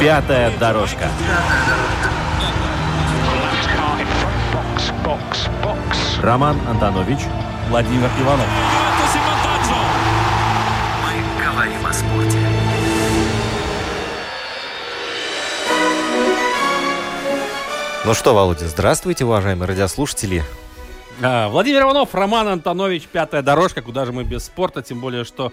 Пятая дорожка. Роман Антонович, Владимир Иванов. Мы говорим о спорте. Ну что, Володя, здравствуйте, уважаемые радиослушатели. А, Владимир Иванов, Роман Антонович, пятая дорожка, куда же мы без спорта, тем более, что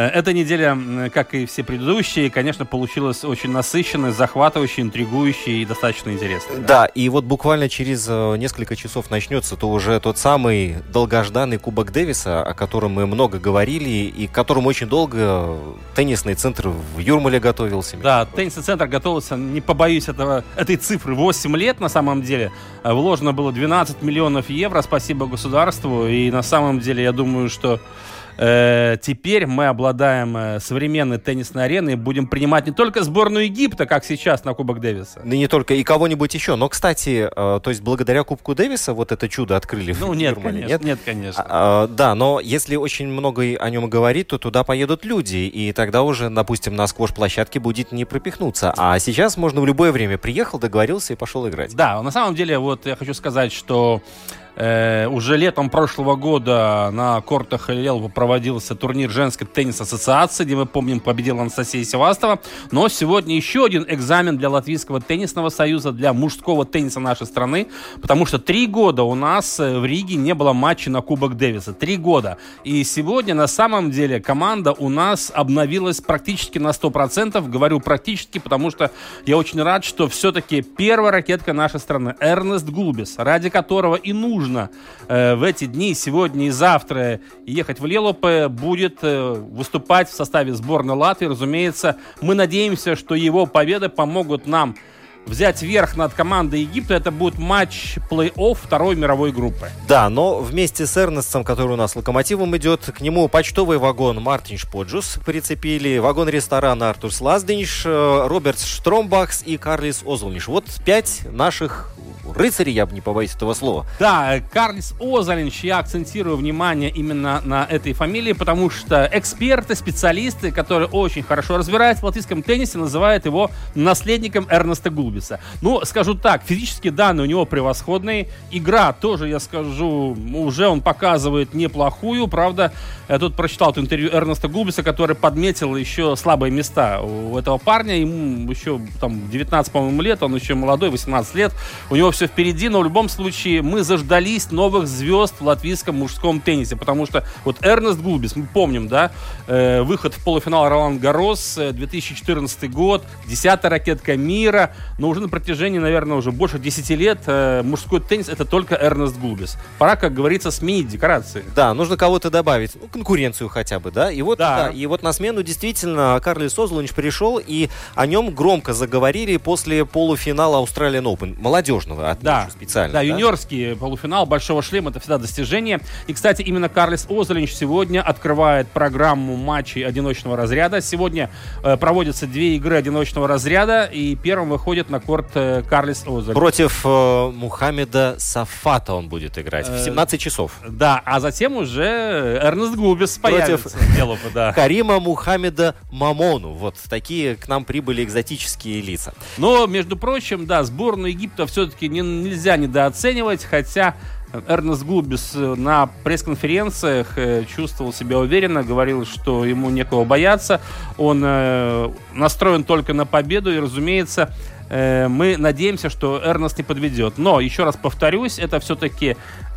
эта неделя, как и все предыдущие, конечно, получилась очень насыщенной, захватывающей, интригующей и достаточно интересной. Да, и вот буквально через э, несколько часов начнется то уже тот самый долгожданный Кубок Дэвиса, о котором мы много говорили, и к которому очень долго теннисный центр в Юрмале готовился. Да, теннисный центр готовился, не побоюсь этого, этой цифры, 8 лет на самом деле. Э, вложено было 12 миллионов евро, спасибо государству, и на самом деле я думаю, что Э, теперь мы обладаем э, современной теннисной ареной и будем принимать не только сборную Египта, как сейчас на Кубок Дэвиса. Да не только, и кого-нибудь еще. Но, кстати, э, то есть благодаря Кубку Дэвиса вот это чудо открыли ну, в нет, Германии, конечно, нет? Нет, конечно. А, а, да, но если очень много о нем говорить, то туда поедут люди, и тогда уже, допустим, на сквош-площадке будет не пропихнуться. А сейчас можно в любое время приехал, договорился и пошел играть. Да, на самом деле, вот я хочу сказать, что Э, уже летом прошлого года на кортах Лелва проводился турнир женской теннис-ассоциации, где мы помним победила Анастасия Севастова. Но сегодня еще один экзамен для Латвийского теннисного союза, для мужского тенниса нашей страны, потому что три года у нас э, в Риге не было матча на Кубок Дэвиса. Три года. И сегодня на самом деле команда у нас обновилась практически на 100%. Говорю практически, потому что я очень рад, что все-таки первая ракетка нашей страны, Эрнест Гулбис, ради которого и нужно нужно э, в эти дни, сегодня и завтра ехать в Лелопе, будет э, выступать в составе сборной Латвии. Разумеется, мы надеемся, что его победы помогут нам взять верх над командой Египта. Это будет матч плей-офф второй мировой группы. Да, но вместе с Эрнестом, который у нас локомотивом идет, к нему почтовый вагон Мартин Шподжус прицепили, вагон ресторана Артур Слаздениш, э, Роберт Штромбахс и Карлис Озулниш. Вот пять наших рыцари, я бы не побоюсь этого слова. Да, Карлис Озалинч, я акцентирую внимание именно на этой фамилии, потому что эксперты, специалисты, которые очень хорошо разбираются в латвийском теннисе, называют его наследником Эрнеста Гулбиса. Ну, скажу так, физические данные у него превосходные. Игра тоже, я скажу, уже он показывает неплохую. Правда, я тут прочитал это интервью Эрнеста Гулбиса, который подметил еще слабые места у этого парня. Ему еще там 19, по-моему, лет, он еще молодой, 18 лет. У него все впереди, но в любом случае мы заждались новых звезд в латвийском мужском теннисе, потому что вот Эрнест Гулбис, мы помним, да, э, выход в полуфинал Ролан Гарос, 2014 э, год, десятая ракетка мира, но уже на протяжении, наверное, уже больше 10 лет э, мужской теннис это только Эрнест Гулбис. Пора, как говорится, сменить декорации. Да, нужно кого-то добавить, ну, конкуренцию хотя бы, да, и вот, да. да и вот на смену действительно Карли Созлунч пришел, и о нем громко заговорили после полуфинала Australian Open, молодежного отмечу да, специально. Да, да, юниорский полуфинал Большого шлема, это всегда достижение. И, кстати, именно Карлис Озолинч сегодня открывает программу матчей одиночного разряда. Сегодня э, проводятся две игры одиночного разряда, и первым выходит на корт э, Карлис Озолинч. Против э, Мухаммеда Сафата он будет играть в 17 э, часов. Да, а затем уже Эрнест Губис появится. Против да. Карима Мухаммеда Мамону. Вот такие к нам прибыли экзотические лица. Но, между прочим, да, сборную Египта все-таки не, нельзя недооценивать, хотя Эрнест Губис на пресс-конференциях э, чувствовал себя уверенно, говорил, что ему некого бояться. Он э, настроен только на победу, и, разумеется, э, мы надеемся, что Эрнест не подведет. Но, еще раз повторюсь, это все-таки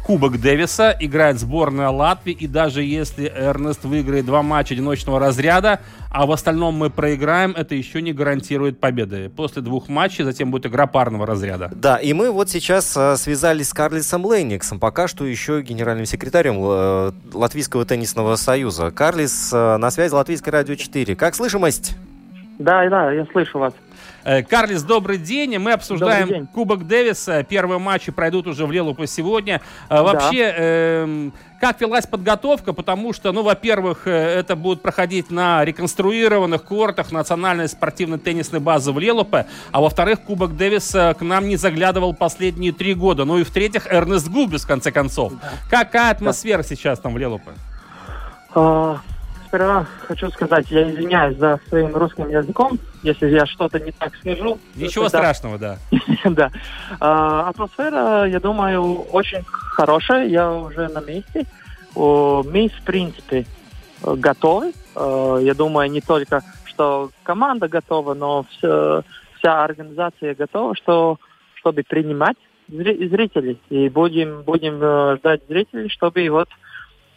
Кубок Дэвиса, играет сборная Латвии, и даже если Эрнест выиграет два матча одиночного разряда, а в остальном мы проиграем, это еще не гарантирует победы. После двух матчей затем будет игра парного разряда. Да, и мы вот сейчас э, связались с Карлисом Лейниксом, пока что еще генеральным секретарем э, Латвийского теннисного союза. Карлис, э, на связи Латвийское радио 4. Как слышимость? Да, да, я слышу вас. Э, Карлис, добрый день. Мы обсуждаем день. Кубок Дэвиса. Первые матчи пройдут уже в Лелупе сегодня. Э, вообще, да. э, как велась подготовка? Потому что, ну, во-первых, э, это будет проходить на реконструированных кортах национальной спортивной теннисной базы в Лелупе. А во-вторых, Кубок Дэвиса к нам не заглядывал последние три года. Ну и в-третьих, Эрнест Губис, в конце концов. Да. Какая атмосфера да. сейчас там в Лелупе? А, сперва хочу сказать, я извиняюсь за своим русским языком, если я что-то не так скажу. Ничего тогда... страшного, да. да. А, атмосфера, я думаю, очень хорошая. Я уже на месте. Мы, в принципе, готовы. А, я думаю, не только, что команда готова, но вся, вся организация готова, что, чтобы принимать зрителей. И будем, будем э, ждать зрителей, чтобы вот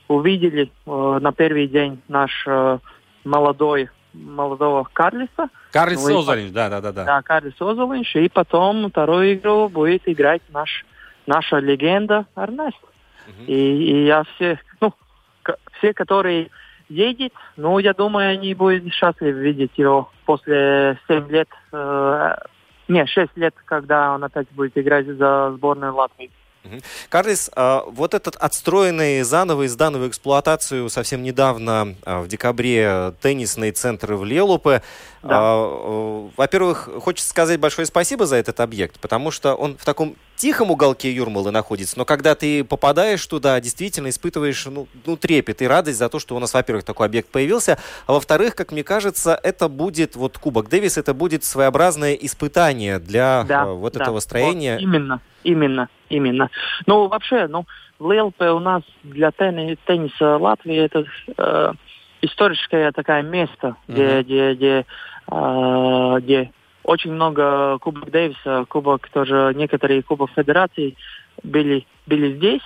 увидели э, на первый день наш э, молодой молодого Карлиса. Карлис ну, Озолинш, да, да, да, да. Да, Карлис Озолинш, и потом вторую игру будет играть наш, наша легенда Арнест. Угу. И, и я все, ну, все, которые едет, ну, я думаю, они будут счастливы видеть его после 7 лет, э, не, 6 лет, когда он опять будет играть за сборную Латвии. Карлис, а, вот этот отстроенный заново, изданный в эксплуатацию совсем недавно, а, в декабре, теннисный центр в Лелупе, да. А, во-первых, хочется сказать большое спасибо за этот объект, потому что он в таком тихом уголке Юрмалы находится, но когда ты попадаешь туда, действительно испытываешь ну, ну, трепет и радость за то, что у нас, во-первых, такой объект появился, а во-вторых, как мне кажется, это будет, вот Кубок Дэвис, это будет своеобразное испытание для да, э, вот да. этого строения. Вот именно, именно, именно. Ну, вообще, ну, в ЛЛП у нас для тенни, тенниса Латвии это э, историческое такое место, где, где, где, э, где очень много Кубок Дэвиса, Кубок тоже, некоторые Кубок Федерации были, были здесь.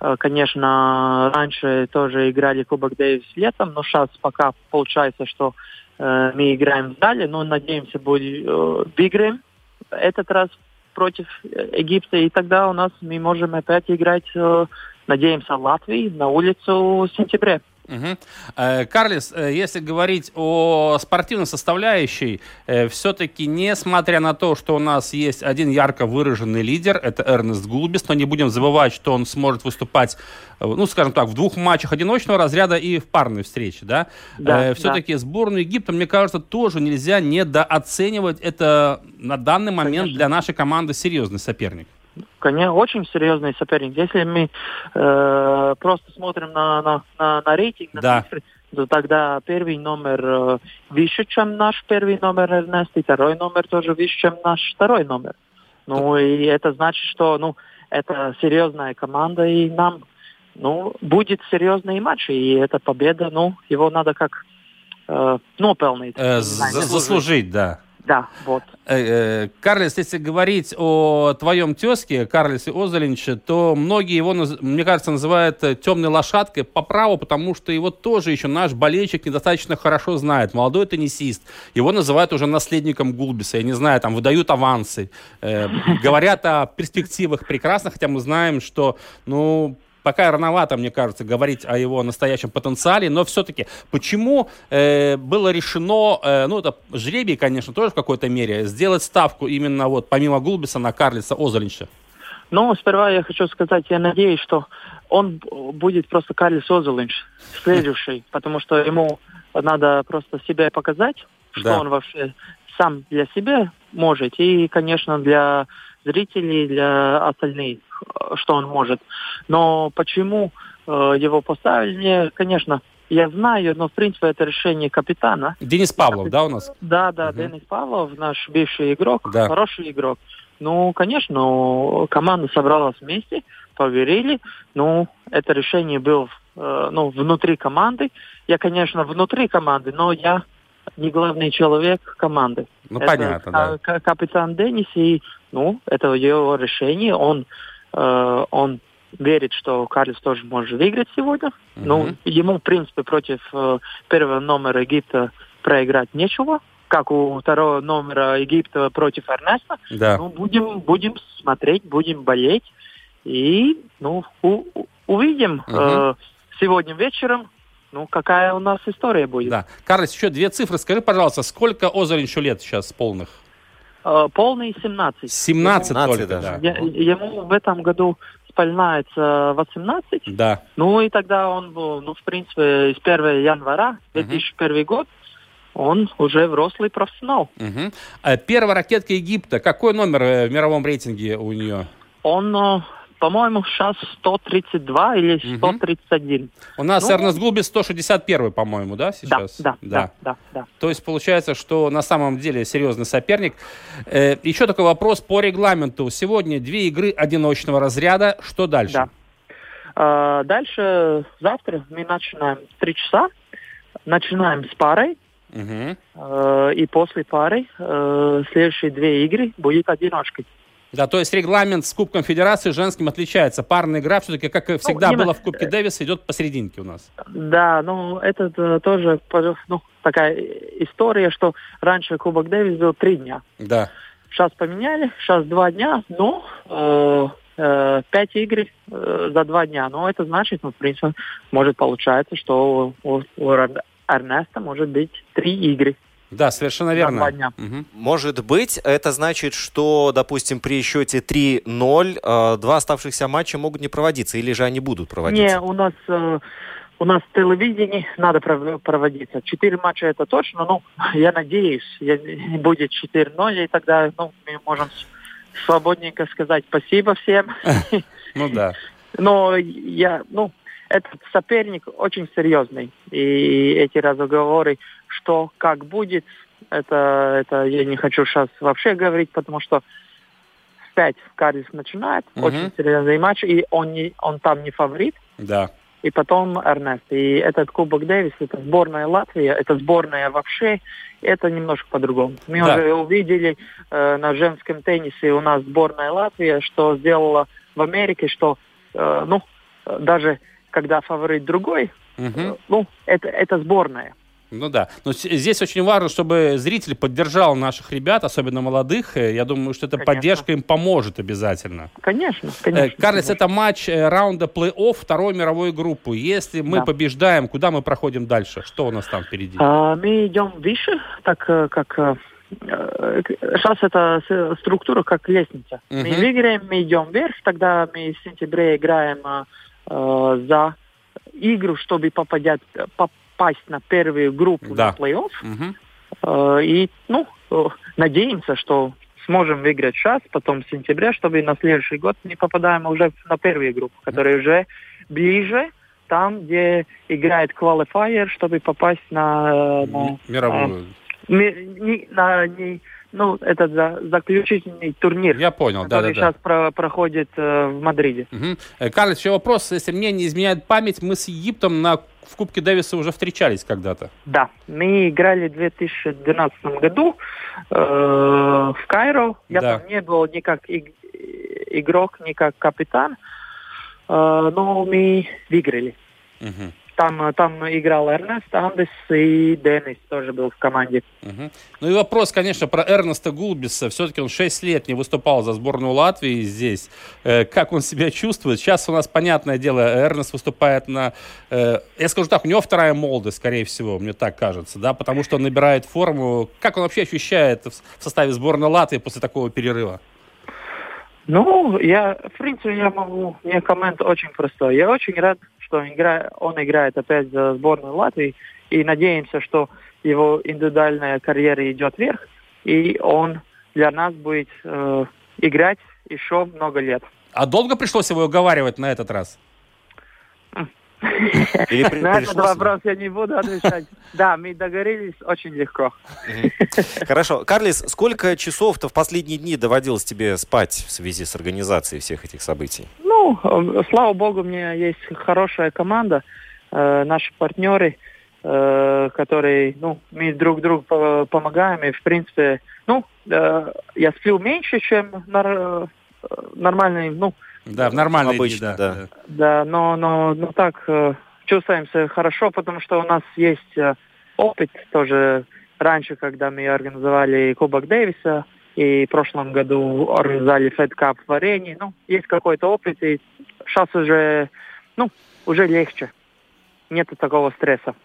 Э, конечно, раньше тоже играли Кубок Дэвис летом, но сейчас пока получается, что э, мы играем в зале, но надеемся, будет, э, выиграем этот раз против Египта, и тогда у нас мы можем опять играть, э, надеемся, Латвии на улицу в сентябре. Угу. Карлис, э, если говорить о спортивной составляющей, э, все-таки, несмотря на то, что у нас есть один ярко выраженный лидер, это Эрнест Гулбис, но не будем забывать, что он сможет выступать, ну, скажем так, в двух матчах одиночного разряда и в парной встрече, да? да все-таки да. сборную Египта, мне кажется, тоже нельзя недооценивать. Это на данный момент Конечно. для нашей команды серьезный соперник конечно, очень серьезный соперник. Если мы э, просто смотрим на, на, на, на рейтинг, на да. цифры, то тогда первый номер э, выше, чем наш первый номер Эрнест, и второй номер тоже выше, чем наш второй номер. Ну, и это значит, что ну, это серьезная команда, и нам ну, будет серьезный матч, и эта победа, ну, его надо как э, ну, полный. Э, заслужить, да. Да, вот. Э, э, Карлис, если говорить о твоем тезке, Карлисе Озелинче, то многие его, мне кажется, называют э, темной лошадкой по праву, потому что его тоже еще наш болельщик недостаточно хорошо знает. Молодой теннисист. Его называют уже наследником Гулбиса. Я не знаю, там выдают авансы. Говорят о перспективах прекрасных, хотя мы знаем, что, ну, пока рановато, мне кажется, говорить о его настоящем потенциале, но все-таки почему э, было решено, э, ну это жребий, конечно, тоже в какой-то мере, сделать ставку именно вот помимо Гулбиса на Карлиса Озолинча? Ну, сперва я хочу сказать, я надеюсь, что он будет просто Карлис Озолинч следующий, потому что ему надо просто себя показать, что да. он вообще сам для себя может, и, конечно, для зрителей, для остальных, что он может. Но почему э, его поставили, конечно, я знаю, но в принципе это решение капитана. Денис Павлов, да, у нас? Да, да, угу. Денис Павлов, наш бывший игрок, да. хороший игрок. Ну, конечно, команда собралась вместе, поверили. Ну, это решение было э, ну, внутри команды. Я, конечно, внутри команды, но я не главный человек команды. Ну, это понятно, да. Капитан Денис, и, ну, это его решение. Он, э, он верит, что Карлис тоже может выиграть сегодня. Mm-hmm. Ну, ему, в принципе, против э, первого номера Египта проиграть нечего, как у второго номера Египта против Эрнеста. Да. Ну, будем, будем смотреть, будем болеть. И, ну, у, увидим mm-hmm. э, сегодня вечером ну, какая у нас история будет. Да. Карлос, еще две цифры. Скажи, пожалуйста, сколько Озаринчу лет сейчас полных? Полный 17. 17 17 только, даже. да. Ему в этом году исполняется 18. Да. Ну и тогда он был, ну, в принципе, с 1 января 2001 год он уже взрослый профессионал. А Первая ракетка Египта. Какой номер э, в мировом рейтинге у нее? Он, э, по-моему, сейчас 132 или Мгм. 131. У нас Ну- Эрнест Гулбис 161, по-моему, да, сейчас? Да, да, да, да, да. То есть получается, что на самом деле серьезный соперник. Э, еще такой вопрос по регламенту. Сегодня две игры одиночного разряда. Что дальше? Да. А, дальше завтра мы начинаем в 3 часа. Начинаем с парой. Мгм. э, и после пары э, следующие две игры будет одиночкой. Да, то есть регламент с Кубком Федерации женским отличается. Парная игра все-таки, как и всегда именно- было в Кубке Дэвиса, идет посерединке у нас. Да, ну это э, тоже ну, такая история, что раньше Кубок Дэвис был три дня. Да. Сейчас поменяли, сейчас два дня, но э, э, пять игр э, за два дня. Но это значит, ну, в принципе, может получается, что у, у Эр- Эрнеста может быть три игры. Да, совершенно верно. Мгм. Может быть, это значит, что, допустим, при счете 3-0 э, два оставшихся матча могут не проводиться, или же они будут проводиться? Не, у нас э, у нас телевидение надо пров- проводиться. Четыре матча это точно, ну, я надеюсь, я- не будет 4-0, и тогда ну, мы можем свободненько сказать спасибо всем. Ну да. Но я, ну, этот соперник очень серьезный. И эти разговоры, что как будет, это, это я не хочу сейчас вообще говорить, потому что в 5 Кардис начинает, Мгм. очень серьезный матч, и он, не, он там не фаворит Да. и потом Эрнест. И этот Кубок Дэвис, это сборная Латвии, это сборная вообще, это немножко по-другому. Мы Да. уже увидели э, на женском теннисе у нас сборная Латвии, что сделала в Америке, что, э, ну, даже когда фаворит другой, э, ну, это, это сборная. Ну да. Но здесь очень важно, чтобы зритель поддержал наших ребят, особенно молодых. Э, Я думаю, что эта Конечно. поддержка им поможет обязательно. Конечно, Э, конечно. Карлес, конечно. это матч э, раунда плей-офф второй мировой группы. Если мы Да. побеждаем, куда мы проходим дальше? Что у нас там впереди? А, мы идем выше, так как сейчас это структура как лестница. Мы Мгм. выиграем, мы идем вверх, тогда мы в сентябре играем э, за игру, чтобы попадать, попасть на первую группу Да. на плей-офф. Э, и, ну, э, надеемся, что сможем выиграть сейчас, потом в сентябре, чтобы на следующий год мы попадаем уже на первую группу, которая уже ближе, там, где играет квалифайер, чтобы попасть на, э, на, Мировую. ми- не- на не- ну, это за, заключительный турнир, Я понял, да, да, который да. сейчас про- проходит э, в Мадриде. Мгм. Э, Карлес, еще вопрос. Если мне не изменяет память, мы с Египтом на, в Кубке Дэвиса уже встречались когда-то. Да, мы играли в 2012 году э, в Кайро. Я Да. там не был ни как иг- игрок, ни как капитан, э, но мы выиграли. Мгм. Там, э, там играл Эрнест, Андес и Денис тоже был в команде. Мгм. Ну и вопрос, конечно, про Эрнеста Гулбиса. Все-таки он 6 лет не выступал за сборную Латвии здесь. Э, Как он себя чувствует? Сейчас у нас, понятное дело, Эрнест выступает на... э, Я скажу так, у него вторая молодость, скорее всего, мне так кажется, да, потому что он набирает форму. Как он вообще ощущает в составе сборной Латвии после такого перерыва? Ну, я, в принципе, я могу, меня коммент очень простой. Я очень рад, что он играет, он играет опять за сборную Латвии, и надеемся, что его индивидуальная карьера идет вверх, и он для нас будет э, играть еще много лет. А долго пришлось его уговаривать на этот раз? При- На этот вопрос я не буду отвечать. Да, мы договорились очень легко. Хорошо. Карлис, сколько часов-то в последние дни доводилось тебе спать в связи с организацией всех этих событий? Ну, э, слава богу, у меня есть хорошая команда, э, наши партнеры, э, которые, ну, мы друг другу по- помогаем, и, в принципе, ну, э, я сплю меньше, чем нар- э, нормальный, ну, Да, в нормальные дни, Обычно, да. да. да, но, но, но так э, чувствуемся хорошо, потому что у нас есть э, опыт тоже раньше, когда мы организовали Кубок Дэвиса, и в прошлом году организовали Фед Кап в Арене. Ну, есть какой-то опыт, и сейчас уже, ну, уже легче. нет такого стресса.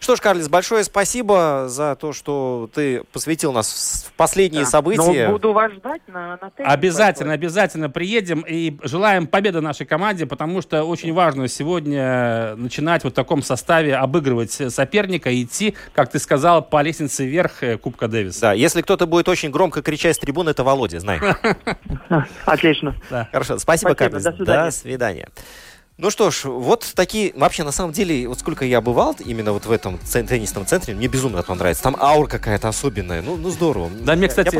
Что ж, Карлис, большое спасибо за то, что ты посвятил нас в последние Да. события. Ну, буду вас ждать на, на теннис Обязательно, большой. обязательно приедем и желаем победы нашей команде, потому что очень важно сегодня начинать вот в таком составе обыгрывать соперника и идти, как ты сказал, по лестнице вверх э, Кубка Дэвиса. Да, если кто-то будет очень громко кричать с трибуны, это Володя, знай. Отлично. Хорошо, спасибо, Спасибо, Карлис. до свидания. Ну что ж, вот такие, вообще, на самом деле, вот сколько я бывал именно вот в этом теннисном центре, мне безумно это понравится. Там аура какая-то особенная, ну, ну здорово. Да, мне, кстати,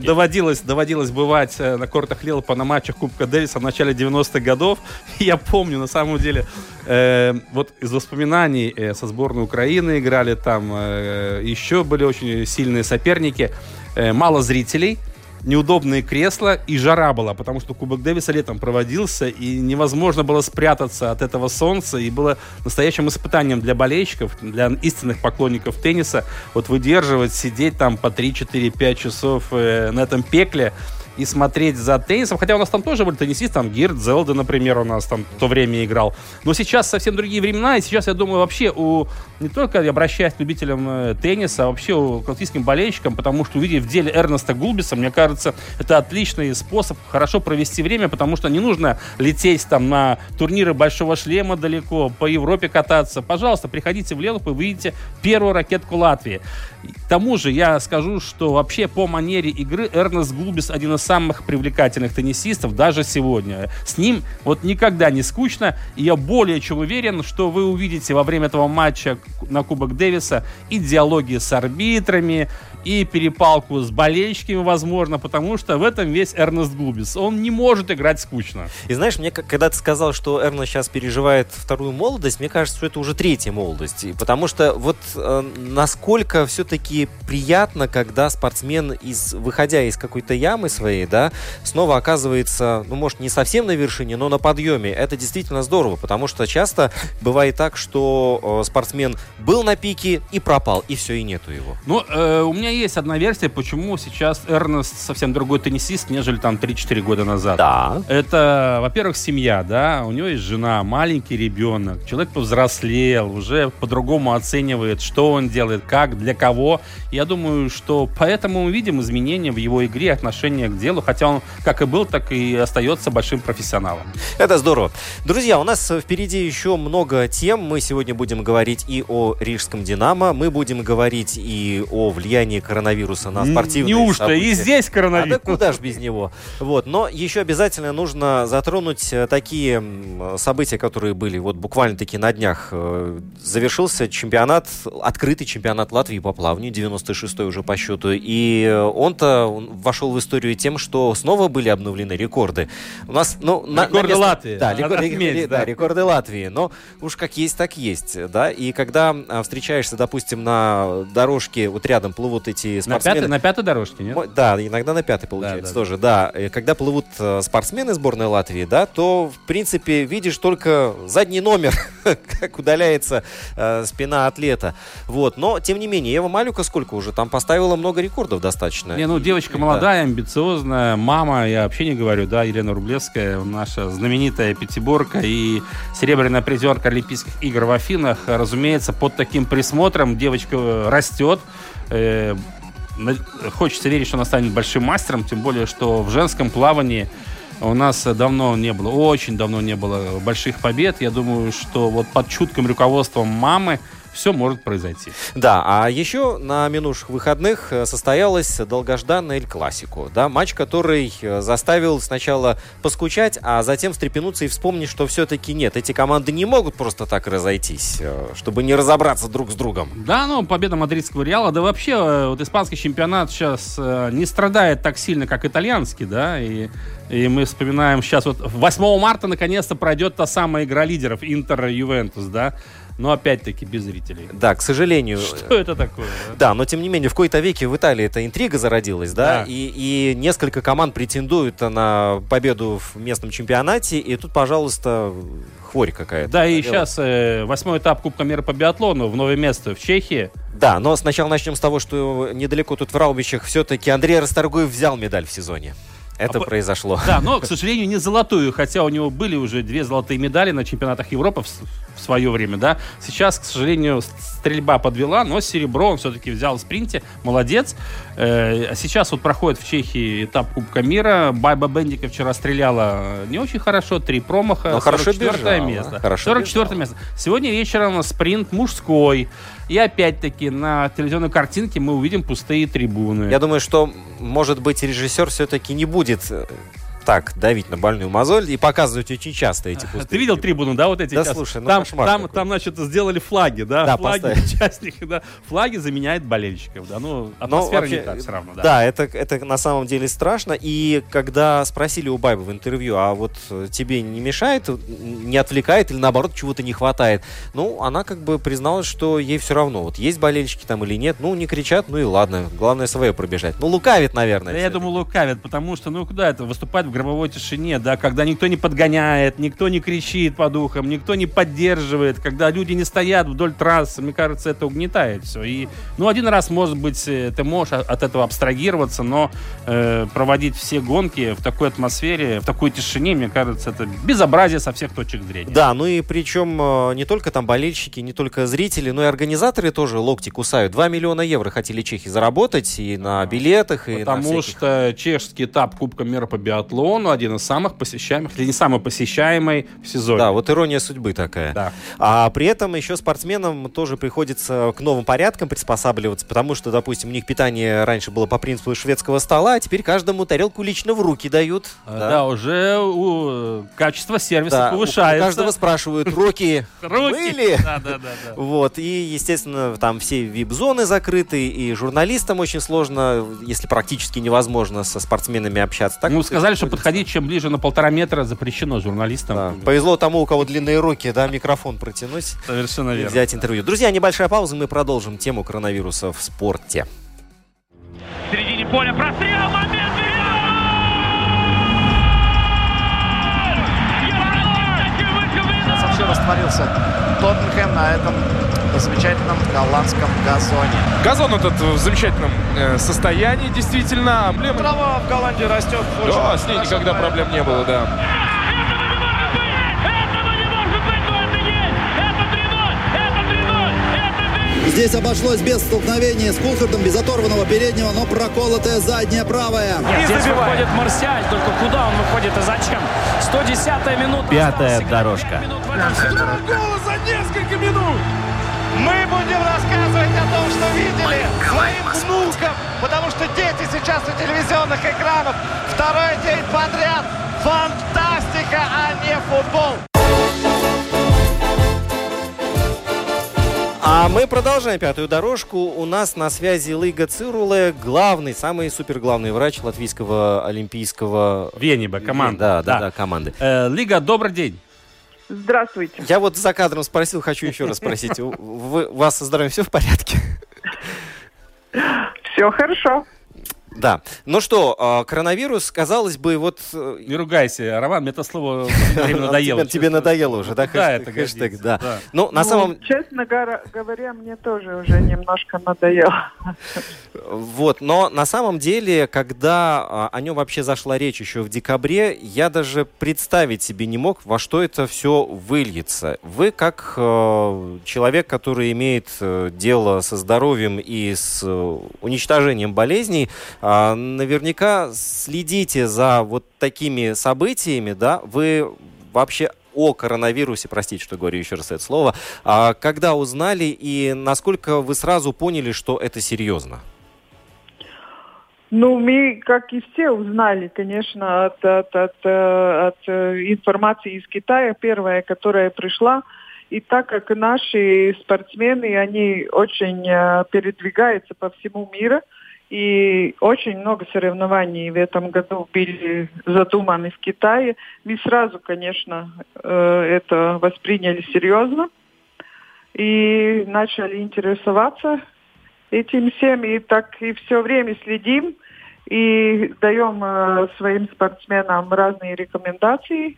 доводилось, доводилось бывать э, на кортах Лелпа на матчах Кубка Дэвиса в начале 90-х годов. И я помню, на самом деле, э, вот из воспоминаний э, со сборной Украины играли там, э, еще были очень сильные соперники, э, мало зрителей, неудобные кресла и жара была, потому что Кубок Дэвиса летом проводился, и невозможно было спрятаться от этого солнца, и было настоящим испытанием для болельщиков, для истинных поклонников тенниса, вот выдерживать, сидеть там по 3, 4, 5 часов э, на этом пекле, и смотреть за теннисом. Хотя у нас там тоже были теннисисты, там Гирд Зелда, например, у нас там в то время играл. Но сейчас совсем другие времена, и сейчас, я думаю, вообще у не только я обращаюсь к любителям э, тенниса, а вообще у к латвийским болельщикам, потому что увидев в деле Эрнеста Гулбиса, мне кажется, это отличный способ хорошо провести время, потому что не нужно лететь там на турниры Большого Шлема далеко, по Европе кататься. Пожалуйста, приходите в Лелуп и выйдите первую ракетку Латвии. К тому же я скажу, что вообще по манере игры Эрнест Гулбис один из самых привлекательных теннисистов даже сегодня. С ним вот никогда не скучно, и я более чем уверен, что вы увидите во время этого матча на Кубок Дэвиса и диалоги с арбитрами, и перепалку с болельщиками, возможно, потому что в этом весь Эрнест Гулбис. Он не может играть скучно. И знаешь, мне когда ты сказал, что Эрна сейчас переживает вторую молодость, мне кажется, что это уже третья молодость. Потому что вот э, насколько все-таки приятно, когда спортсмен, из, выходя из какой-то ямы своей, да, снова оказывается, ну, может, не совсем на вершине, но на подъеме. Это действительно здорово, потому что часто бывает так, что э, спортсмен был на пике и пропал, и все, и нету его. Ну, э, у меня есть одна версия, почему сейчас Эрнест совсем другой теннисист, нежели там 3-4 года назад. Да. Это, во-первых, семья, да, у него есть жена, маленький ребенок, человек повзрослел, уже по-другому оценивает, что он делает, как, для кого. Я думаю, что поэтому мы видим изменения в его игре, отношение к делу, хотя он как и был, так и остается большим профессионалом. Это здорово. Друзья, у нас впереди еще много тем. Мы сегодня будем говорить и о Рижском «Динамо», мы будем говорить и о влиянии коронавируса на спортивные Неужто? события. И здесь А да коронавирус. куда ж без него? Вот. Но еще обязательно нужно затронуть э, такие события, которые были вот буквально-таки на днях. Э, Завершился чемпионат, открытый чемпионат Латвии по плаванию, 96-й уже по счету. И э, он-то он вошел в историю тем, что снова были обновлены рекорды. У нас, ну, на- на Рекорды место- Латвии. Да, рекорды, отметить, да, да. рекорды Латвии. Но уж как есть, так есть. Да? И когда а, встречаешься, допустим, на дорожке, вот рядом плывут эти На спортсмены. пятой, на пятой дорожке, нет? Да, иногда на пятый получается да, тоже, да. И Когда плывут э, спортсмены сборной Латвии, да, то, в принципе, видишь только задний номер, как удаляется э, спина атлета. Вот, но, тем не менее, Ева Малюка сколько уже? Там поставила много рекордов достаточно. Не, ну девочка Да. молодая, амбициозная, мама, я вообще не говорю, да, Елена Рублевская, наша знаменитая пятиборка и серебряная призерка Олимпийских игр в Афинах. Разумеется, под таким присмотром девочка растет. Э, Хочется верить, что она станет большим мастером, тем более, что в женском плавании у нас давно не было, очень давно не было больших побед. Я думаю, что вот под чутким руководством мамы все может произойти. Да, а еще на минувших выходных э, состоялась долгожданная Эль Классико, да, матч, который э, заставил сначала поскучать, а затем встрепенуться и вспомнить, что все-таки нет, эти команды не могут просто так разойтись, э, чтобы не разобраться друг с другом. Да, ну, победа мадридского Реала. Да вообще, вот испанский чемпионат сейчас не страдает так сильно, как итальянский, да, и, и мы вспоминаем сейчас вот 8 марта наконец-то пройдет та самая игра лидеров Интер-Ювентус, да, но опять-таки без зрителей. Да, к сожалению. Что это такое? да? Да, но тем не менее, в кои-то веке в Италии эта интрига зародилась, да, Да. И, и несколько команд претендуют на победу в местном чемпионате, и тут, пожалуйста, хворь какая-то. Да, и Дело. сейчас э, восьмой этап Кубка мира по биатлону в новое место в Чехии. Да, но сначала начнем с того, что недалеко тут в Раубичах все-таки Андрей Расторгуев взял медаль в сезоне. Это а, произошло. Да, но, к сожалению, не золотую, хотя у него были уже две золотые медали на чемпионатах Европы в, в свое время, да. Сейчас, к сожалению, стрельба подвела, но серебро он все-таки взял в спринте, молодец. Э, а сейчас вот проходит в Чехии этап Кубка мира. Байба Бендика вчера стреляла не очень хорошо, три промаха, но 44 бежала, место. Хорошо 44 бежала. место. Сегодня вечером спринт мужской. И опять-таки на телевизионной картинке мы увидим пустые трибуны. Я думаю, что, может быть, режиссер все-таки не будет э, так давить на больную мозоль и показывать очень часто эти пустые. Ты видел трибуну, да, вот эти? Да, слушай, ну там, там, там, значит, сделали флаги, да, да флаги участников, да, флаги заменяют болельщиков, да, ну, атмосфера вообще, не так все равно, да. Да, это, это на самом деле страшно, и когда спросили у Байба в интервью, а вот тебе не мешает, не отвлекает или наоборот чего-то не хватает, ну, она как бы призналась, что ей все равно, вот есть болельщики там или нет, ну, не кричат, ну и ладно, главное свое пробежать. Ну, лукавит, наверное. Да, я думаю, лукавит, потому что, ну, куда это, выступать в гробовой тишине, да, когда никто не подгоняет, никто не кричит по духам, никто не поддерживает, когда люди не стоят вдоль трассы, мне кажется, это угнетает все. И, ну, один раз, может быть, э, ты можешь от этого абстрагироваться, но э, проводить все гонки в такой атмосфере, в такой тишине, мне кажется, это безобразие со всех точек зрения. Да, ну и причем э, не только там болельщики, не только зрители, но и организаторы тоже локти кусают. 2 миллиона евро хотели чехи заработать и на билетах, и Потому на всяких... что чешский этап Кубка мира по биатлону один из самых посещаемых, или не самый посещаемый в сезоне. Да, вот ирония судьбы такая. Да. А при этом еще спортсменам тоже приходится к новым порядкам приспосабливаться, потому что, допустим, у них питание раньше было по принципу шведского стола, а теперь каждому тарелку лично в руки дают. А, да. да, уже у, качество сервиса да, повышается. У каждого спрашивают, руки были? Да, да, да. Вот, и, естественно, там все вип-зоны закрыты, и журналистам очень сложно, если практически невозможно со спортсменами общаться. Так ну, сказали, что подходить чем ближе на полтора метра запрещено журналистам. Да. Повезло тому, у кого длинные руки, да, микрофон протянуть. Совершенно верно. Взять интервью. Друзья, небольшая пауза, мы продолжим тему коронавируса в спорте. В середине поля прострел, момент, Совсем растворился Тоттенхэм на этом замечательном голландском газоне. Газон этот в замечательном э, состоянии, действительно. Трава в Голландии растет. Да, с ней никогда проблем не было, да. Здесь обошлось без столкновения с Кулхардом, без оторванного переднего, но проколотая задняя правая. Нет, здесь выходит Марсиаль, только куда он выходит и зачем? 110-я минута. Пятая дорожка. Гола за несколько минут! Будем рассказывать о том, что видели своим внукам, потому что дети сейчас у телевизионных экранов. Второй день подряд. Фантастика, а не футбол. А мы продолжаем пятую дорожку. У нас на связи Лыга Цируле, главный, самый супер главный врач латвийского олимпийского... Вениба, команды. Да, да, да, да команды. Э, Лига, добрый день. Здравствуйте. Я вот за кадром спросил, хочу еще раз спросить. Вы, у вас со здоровьем все в порядке? Все хорошо. Да. Ну что, а, коронавирус, казалось бы, вот... Э, Не ругайся, Роман, мне это слово надоело. Тебе надоело уже, да? Да, это хэштег, да. Ну, на самом... Честно говоря, мне тоже уже немножко надоело. Вот, но на самом деле, когда а, о нем вообще зашла речь еще в декабре, я даже представить себе не мог, во что это все выльется. Вы как э, человек, который имеет э, дело со здоровьем и с уничтожением болезней, а, наверняка следите за вот такими событиями, да, вы вообще о коронавирусе, простите, что говорю еще раз это слово, а когда узнали и насколько вы сразу поняли, что это серьезно? Ну, мы, как и все, узнали, конечно, от, от, от, от э, информации из Китая, первая, которая пришла. И так как наши спортсмены, они очень э, передвигаются по всему миру, и очень много соревнований в этом году были задуманы в Китае. Мы сразу, конечно, э, это восприняли серьезно и начали интересоваться этим всем. И так и все время следим и даем э, своим спортсменам разные рекомендации.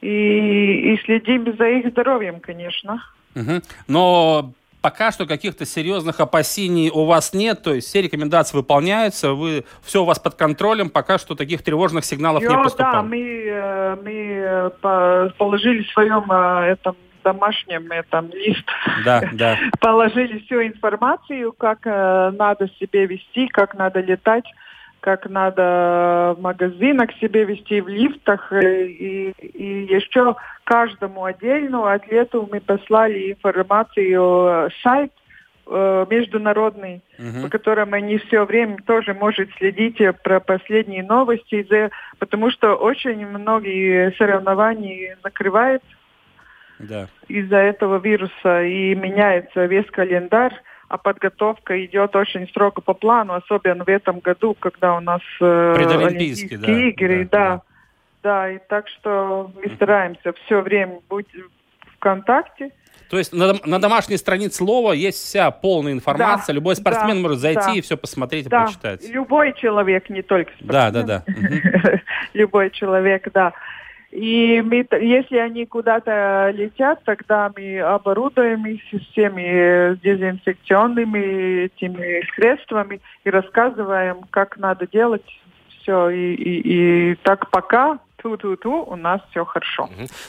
И, и следим за их здоровьем, конечно. Угу. Но пока что каких-то серьезных опасений у вас нет, то есть все рекомендации выполняются, вы, все у вас под контролем, пока что таких тревожных сигналов Йо, не поступало. Да, мы, э, мы э, по- положили в своем э, этом домашнем этом лист, Да, да. положили всю информацию, как э, надо себя вести, как надо летать, как надо в магазинах себя вести, в лифтах. э, И, и еще каждому отдельному атлету мы послали информацию, э, сайт э, международный, Мгм. по которым они все время тоже может следить про последние новости, потому что очень многие соревнования закрывают Да. из-за этого вируса и меняется весь календарь, а подготовка идет очень строго по плану, особенно в этом году, когда у нас э, Олимпийские да, игры, да, да, да, и так что мы стараемся все время быть в контакте. То есть на, дом- на домашней странице Лова есть вся полная информация, Да, любой спортсмен да, может зайти да. и все посмотреть и Да, прочитать. любой человек, не только Да, да, да. Мгм. любой человек, да. И мы, т- если они куда-то летят, тогда мы оборудуем их всеми дезинфекционными этими средствами и рассказываем, как надо делать все. И, и, и так пока ту-ту-ту у нас все хорошо.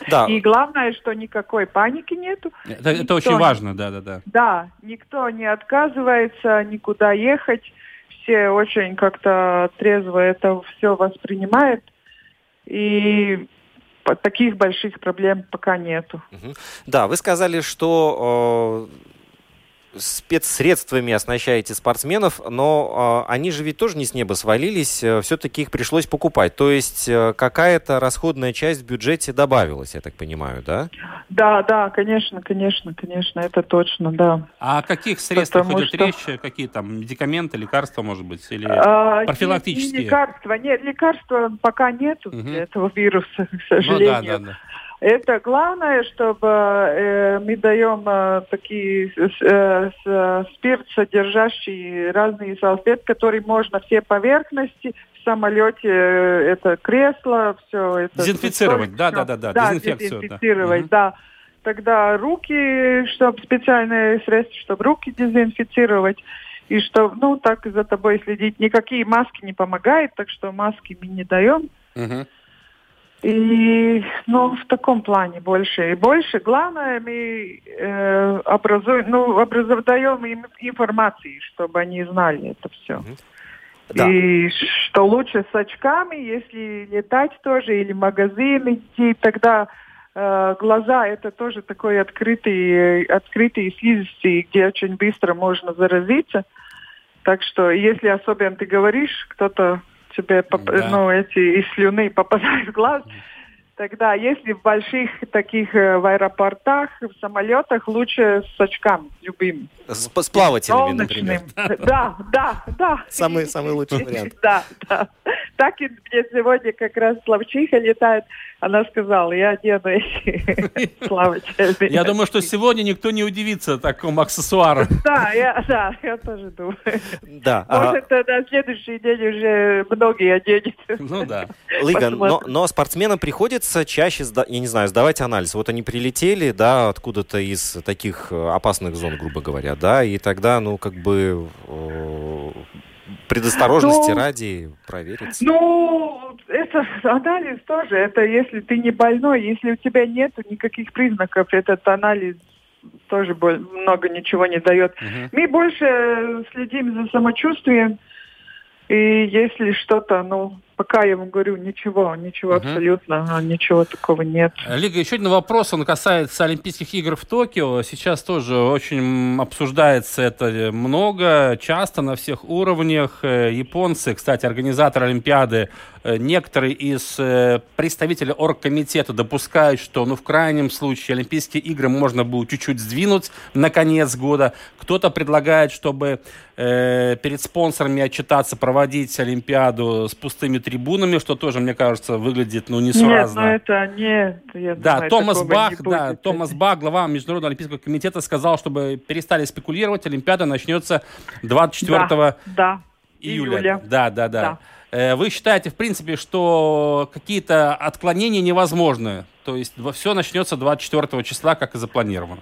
Да, И главное, что никакой паники нету. Это, это Никто очень не- важно, да, да, никто не отказывается никуда ехать. Все очень как-то трезво это все воспринимают. И таких больших проблем пока нету. да, вы сказали, что э, спецсредствами оснащаете спортсменов, но э, они же ведь тоже не с неба свалились, все-таки их пришлось покупать. То есть э, какая-то расходная часть в бюджете добавилась, я так понимаю, да? Да, да, конечно, конечно, конечно, это точно, да. А о каких средствах Потому идет что- речь? Какие там медикаменты, лекарства, может быть? Или... А, профилактические. и- и лекарства. Нет, лекарства пока нету Мгм. для этого вируса, к Ну сожалению. да, да, да. Это главное, чтобы э, мы даем э, такие э, с- спирт, содержащие разные салфетки, которые можно все поверхности в самолете, э, это кресло, все это. Дезинфицировать, да, да, да, да, да, дезинфекцию, да. дезинфицировать, Мгм. да. Тогда руки, чтобы специальные средства, чтобы руки дезинфицировать. И что, ну, так за тобой следить. Никакие маски не помогают, так что маски мы не даем. Мгм. И, ну, в таком плане больше. И больше, главное, мы э, образуем, ну, образов, даем им информацию, чтобы они знали это все. Да. И что лучше с очками, если летать тоже, или в магазин идти, тогда э, глаза это тоже такой открытый, открытый слизистый, где очень быстро можно заразиться. Так что, если особенно ты говоришь, кто-то тебе, поп- Да. ну, эти из слюны попадают в глаз, тогда, если в больших таких э, в аэропортах, в самолетах, лучше с очками любыми. С, с плавателями, например. Да, да, да. Самый, самый лучший вариант. Да, да. Так и мне сегодня как раз Славчиха летает. Она сказала, я одену эти плавательные. Я думаю, что сегодня никто не удивится такому аксессуару. Да, я, да, я тоже думаю. Да. а, Может, э, на следующий день уже многие оденут. Ну да. Лыган, но, но спортсменам приходится чаще, сда- я не знаю, сдавать анализ. Вот они прилетели, да, откуда-то из таких э, опасных зон, грубо говоря, да, и тогда, ну, как бы э, предосторожности Ну, ради провериться. Ну, это анализ тоже. Это если ты не больной, если у тебя нет никаких признаков, этот анализ тоже много ничего не дает. Мгм. Мы больше следим за самочувствием. И если что-то, ну, пока я вам говорю, ничего, ничего Мгм. абсолютно, ничего такого нет. Лига, еще один вопрос, он касается Олимпийских игр в Токио. Сейчас тоже очень обсуждается это много, часто на всех уровнях. Э, Японцы, кстати, организаторы Олимпиады, э, некоторые из э, представителей оргкомитета допускают, что ну, в крайнем случае Олимпийские игры можно будет чуть-чуть сдвинуть на конец года. Кто-то предлагает, чтобы э, перед спонсорами отчитаться, проводить Олимпиаду с пустыми трибунами, что тоже, мне кажется, выглядит ну, Нет, несуразно. ну это нет. Я Да, думаю, Томас Бах, не да, будет. Томас Бах, глава Международного Олимпийского комитета, сказал, чтобы перестали спекулировать, Олимпиада начнется 24 Да, да. июля. Июля. Да, да, да. Э, Вы считаете, в принципе, что какие-то отклонения невозможны? То есть все начнется 24 числа, как и запланировано?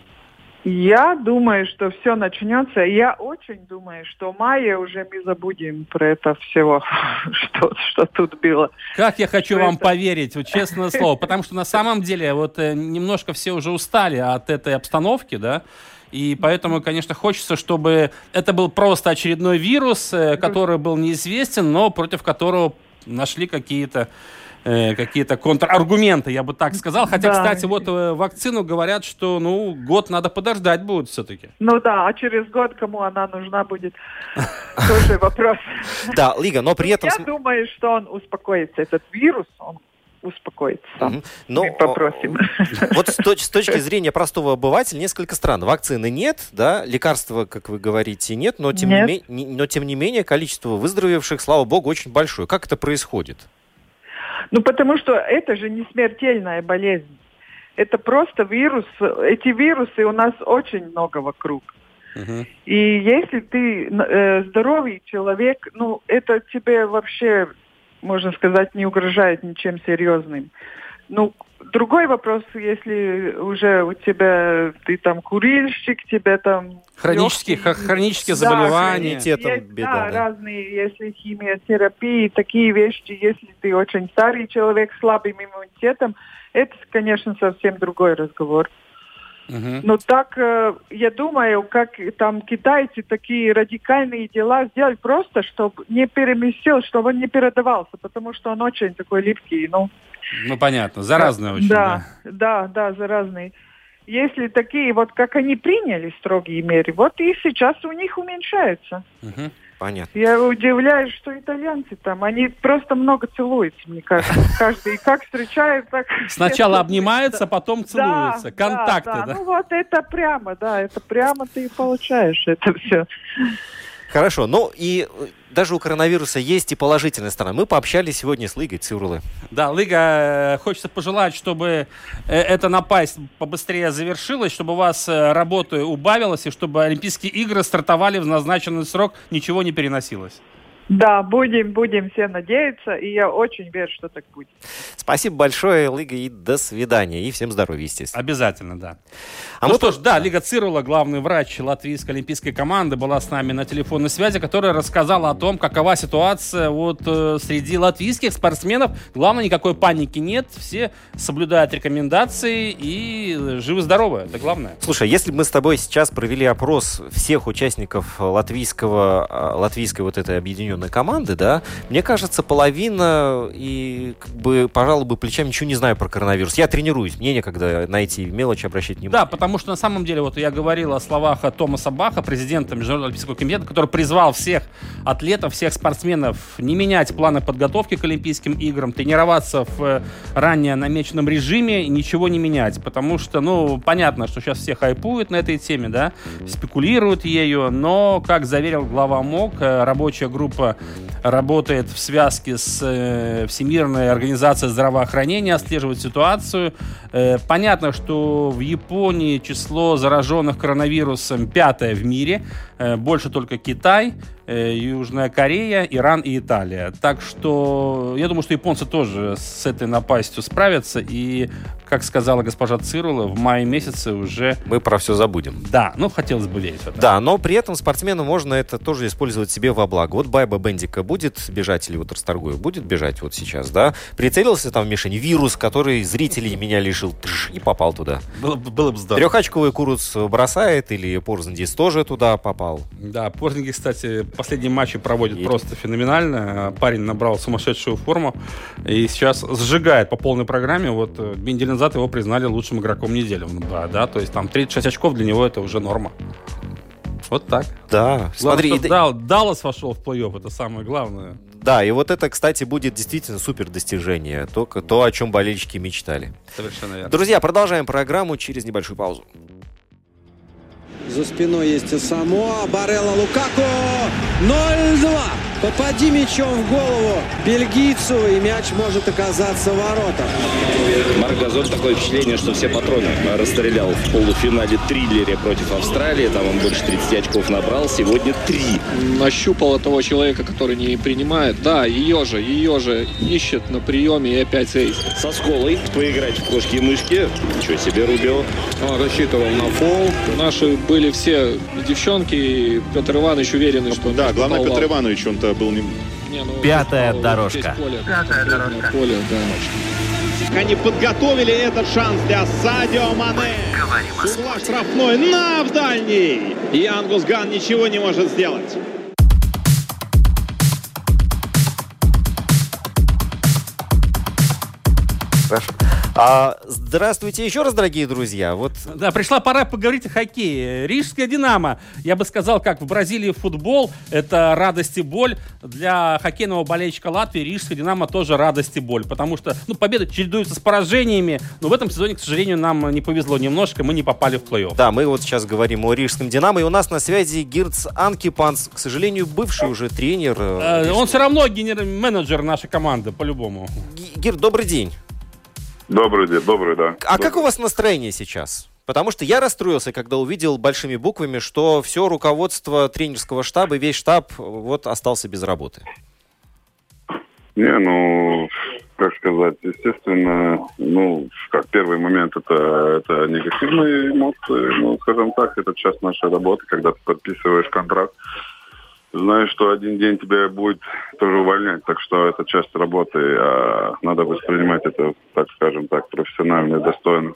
Я думаю, что все начнется. Я очень думаю, что в мае уже мы забудем про это всего, что, что тут было. Как я хочу Что вам это? поверить, вот честное слово, потому что на самом деле вот э, немножко все уже устали от этой обстановки, да, и поэтому, конечно, хочется, чтобы это был просто очередной вирус, э, который был неизвестен, но против которого нашли какие-то э, какие-то контраргументы, я бы так сказал. Хотя, Да. кстати, вот э, вакцину говорят, что, ну, год надо подождать будет все-таки. Ну да, а через год кому она нужна будет, тоже вопрос. Да, Лига, но при этом... Я думаю, что он успокоится. Этот вирус, он успокоится сам. Мгм. Но, Мы попросим. Вот с, точ- с точки зрения простого обывателя несколько странно. Вакцины нет, да, лекарства, как вы говорите, нет, но тем, Нет. Не- но тем не менее количество выздоровевших, слава богу, очень большое. Как это происходит? Ну, потому что это же не смертельная болезнь. Это просто вирус. Эти вирусы у нас очень много вокруг. Мгм. И если ты э, здоровый человек, ну, это тебе вообще, можно сказать, не угрожает ничем серьезным. Ну, другой вопрос, если уже у тебя, ты там курильщик, тебе там... Хронические, легкие- хронические Да, заболевания. иммунитетом есть, беда, да, да. разные, если химиотерапии, такие вещи, если ты очень старый человек с слабым иммунитетом, это, конечно, совсем другой разговор. Но так, э, я думаю, как там китайцы такие радикальные дела сделали просто, чтобы не переместил, чтобы он не передавался, потому что он очень такой липкий, ну. Ну, понятно, заразная очень, да. Да, да, да, заразный. Если такие, вот как они приняли строгие меры, вот и сейчас у них уменьшается. Мгм. Понятно. Я удивляюсь, что итальянцы там, они просто много целуются, мне кажется. Каждый как встречают, так... Сначала обнимаются, потом целуются. Да, Контакты, да? Ну вот это прямо, да, это прямо ты и получаешь это все. Хорошо, ну и даже у коронавируса есть и положительная сторона. Мы пообщались сегодня с Лигой Цюрлы. Да, Лига, э, хочется пожелать, чтобы э, эта напасть побыстрее завершилась, чтобы у вас э, работы убавилось, и чтобы Олимпийские игры стартовали в назначенный срок, ничего не переносилось. Да, будем, будем все надеяться, и я очень верю, что так будет. Спасибо большое, Лига, и до свидания. И всем здоровья, естественно. Обязательно, да. А ну мы что ж, да, Лига Цирула, главный врач латвийской олимпийской команды, была с нами на телефонной связи, которая рассказала о том, какова ситуация вот э, среди латвийских спортсменов. Главное, никакой паники нет, все соблюдают рекомендации и э, живы-здоровы, это главное. Слушай, если бы мы с тобой сейчас провели опрос всех участников латвийского, а, латвийской вот этой объединенной команды, да, мне кажется, половина и как бы пожалуй бы плечами ничего не знаю про коронавирус. Я тренируюсь, мне некогда на эти мелочи обращать внимание. Да, потому что на самом деле, вот я говорил о словах Томаса Баха, президента Международного олимпийского комитета, который призвал всех атлетов, всех спортсменов не менять планы подготовки к Олимпийским играм, тренироваться в э, ранее намеченном режиме и ничего не менять. Потому что, ну, понятно, что сейчас все хайпуют на этой теме, да, спекулируют ею, но, как заверил глава МОК, э, рабочая группа работает в связке с э, Всемирной организацией здравоохранения, отслеживает ситуацию. Э, понятно, что в Японии число зараженных коронавирусом пятое в мире, больше только Китай, э, Южная Корея, Иран и Италия. Так что я думаю, что японцы тоже с этой напастью справятся. И, как сказала госпожа Цирула, в мае месяце уже... Мы про все забудем. Да, ну хотелось бы верить в это. Да, но при этом спортсмену можно это тоже использовать себе во благо. Вот Байба Бендика будет бежать, или вот Расторгуев будет бежать вот сейчас, да? Прицелился там в мишень вирус, который зрителей меня лишил, тш, и попал туда. Было, бы- было бы здорово. Трехочковый Куруц бросает, или Порзандис тоже туда попал. Да, Порзники, кстати, последние матчи проводит просто феноменально. Парень набрал сумасшедшую форму и сейчас сжигает по полной программе. Вот э, две недели назад его признали лучшим игроком недели в НБА, да, то есть там 36 очков для него это уже норма. Вот так. Да, смотри, Главное, и- Дал- Даллас вошел в плей-офф, это самое главное. да, и вот это, кстати, будет действительно супер достижение. То, то, о чем болельщики мечтали. Совершенно верно. Друзья, продолжаем программу через небольшую паузу. За спиной есть и Самоа. Барелла Лукако. 0-2. Попади мячом в голову бельгийцу, и мяч может оказаться в воротах. Марк Газон такое впечатление, что все патроны расстрелял в полуфинале триллере против Австралии. Там он больше 30 очков набрал. Сегодня три. Нащупал того человека, который не принимает. Да, ее же, ее же ищет на приеме и опять сейс. Со сколой поиграть в кошки и мышки. Ничего себе, Рубио. Он рассчитывал на фол. Наши были все девчонки, и Петр Иванович уверен, что... Да, главное, Петр Иванович, он-то был не... не ну, Пятая дорожка. Поле, Пятая дорожка. Поле, да. Они подготовили этот шанс для Садио Мане. С угла штрафной на в дальний. И Ангус Ган ничего не может сделать. Хорошо. А, здравствуйте еще раз, дорогие друзья. Вот... Да, пришла пора поговорить о хоккее. Рижская «Динамо», я бы сказал, как в Бразилии футбол, это радость и боль. Для хоккейного болельщика Латвии Рижская «Динамо» тоже радость и боль, потому что ну, победы чередуются с поражениями, но в этом сезоне, к сожалению, нам не повезло немножко, мы не попали в плей-офф. Да, мы вот сейчас говорим о Рижском «Динамо», и у нас на связи Гирц Анкипанс, к сожалению, бывший уже тренер. Э, он все равно генер-менеджер нашей команды, по-любому. Гир, добрый день. Добрый день, добрый, да. А добрый. как у вас настроение сейчас? Потому что я расстроился, когда увидел большими буквами, что все руководство тренерского штаба, весь штаб вот остался без работы. Не, ну, как сказать, естественно, ну, как первый момент это, это негативные эмоции, ну, скажем так, это часть нашей работы, когда ты подписываешь контракт, знаешь, что один день тебя будет тоже увольнять, так что это часть работы, а надо воспринимать это, так скажем так, профессионально и достойно.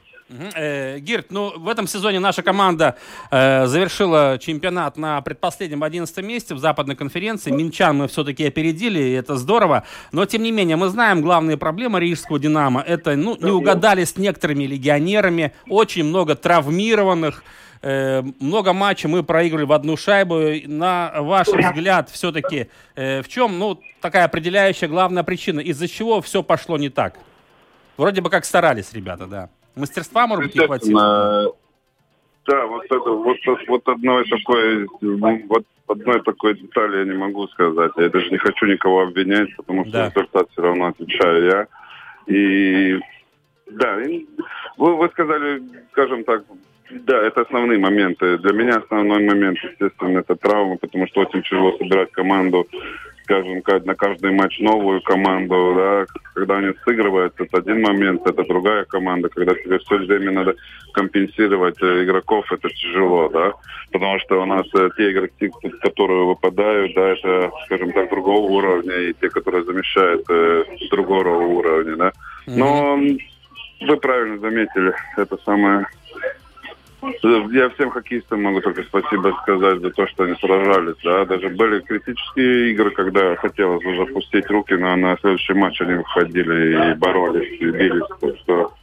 Э, Гирт, ну в этом сезоне наша команда э, завершила чемпионат на предпоследнем 11 месте в западной конференции. Минчан мы все-таки опередили, и это здорово. Но тем не менее, мы знаем главные проблемы рижского «Динамо». Это ну, не угадали с некоторыми легионерами, очень много травмированных. Э, много матчей мы проигрывали в одну шайбу. На ваш взгляд, все-таки э, в чем ну, такая определяющая главная причина? Из-за чего все пошло не так? Вроде бы как старались ребята, да. Мастерства, может быть, не хватило? Да, вот это вот, вот одной такой вот одной такой детали я не могу сказать. Я даже не хочу никого обвинять, потому что да. результат все равно отвечаю я. И да, вы, вы сказали, скажем так, да, это основные моменты. Для меня основной момент, естественно, это травма, потому что очень тяжело собирать команду, скажем, на каждый матч новую команду, да, когда они сыгрываются, это один момент, это другая команда, когда тебе все время надо компенсировать э, игроков, это тяжело, да, потому что у нас э, те игроки, которые выпадают, да, это, скажем так, другого уровня, и те, которые замещают э, другого уровня, да. Но вы правильно заметили, это самое я всем хоккеистам могу только спасибо сказать за то, что они сражались. Да. Даже были критические игры, когда хотелось бы запустить руки, но на следующий матч они выходили и боролись, и бились. Так что,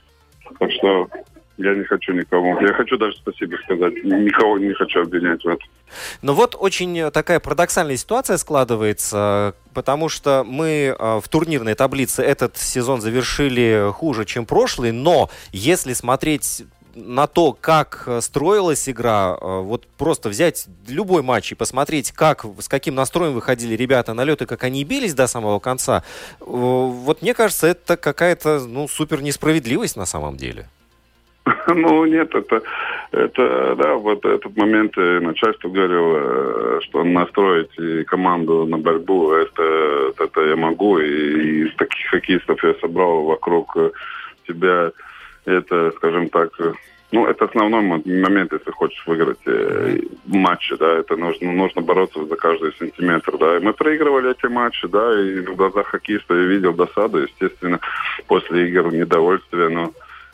так что я не хочу никому. Я хочу даже спасибо сказать. Никого не хочу обвинять в этом. Но вот очень такая парадоксальная ситуация складывается, потому что мы э, в турнирной таблице этот сезон завершили хуже, чем прошлый, но если смотреть на то, как э, строилась игра, э, вот просто взять любой матч и посмотреть, как, с каким настроем выходили ребята на лед и как они бились до самого конца, э, вот мне кажется, это какая-то ну, супер несправедливость на самом деле. Ну, нет, это, это, да, вот этот момент начальство говорило, что настроить команду на борьбу, это, это я могу, и, и таких хоккеистов я собрал вокруг себя это, скажем так, ну, это основной момент, если хочешь выиграть э, матчи, да, это нужно, нужно бороться за каждый сантиметр, да. И мы проигрывали эти матчи, да, и в глазах хоккеиста я видел досаду, естественно, после игр недовольствие, но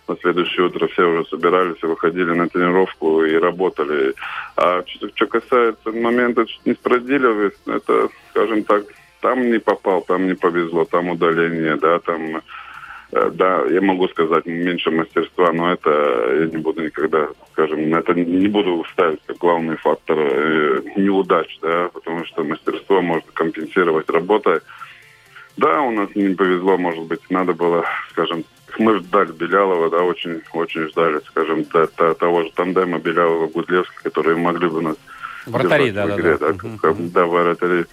на следующее утро все уже собирались и выходили на тренировку и работали. А что, что касается момента несправедливости, это, скажем так, там не попал, там не повезло, там удаление, да, там Э, да, я могу сказать, меньше мастерства, но это я не буду никогда, скажем, это не буду ставить как главный фактор э, неудач, да, потому что мастерство можно компенсировать работой. Да, у нас не повезло, может быть, надо было, скажем, мы ждали Белялова, да, очень, очень ждали, скажем, до, до того же тандема Белялова-Гудлевска, которые могли бы нас Вратари, да, да, игре, да. Да, да, да, вратари.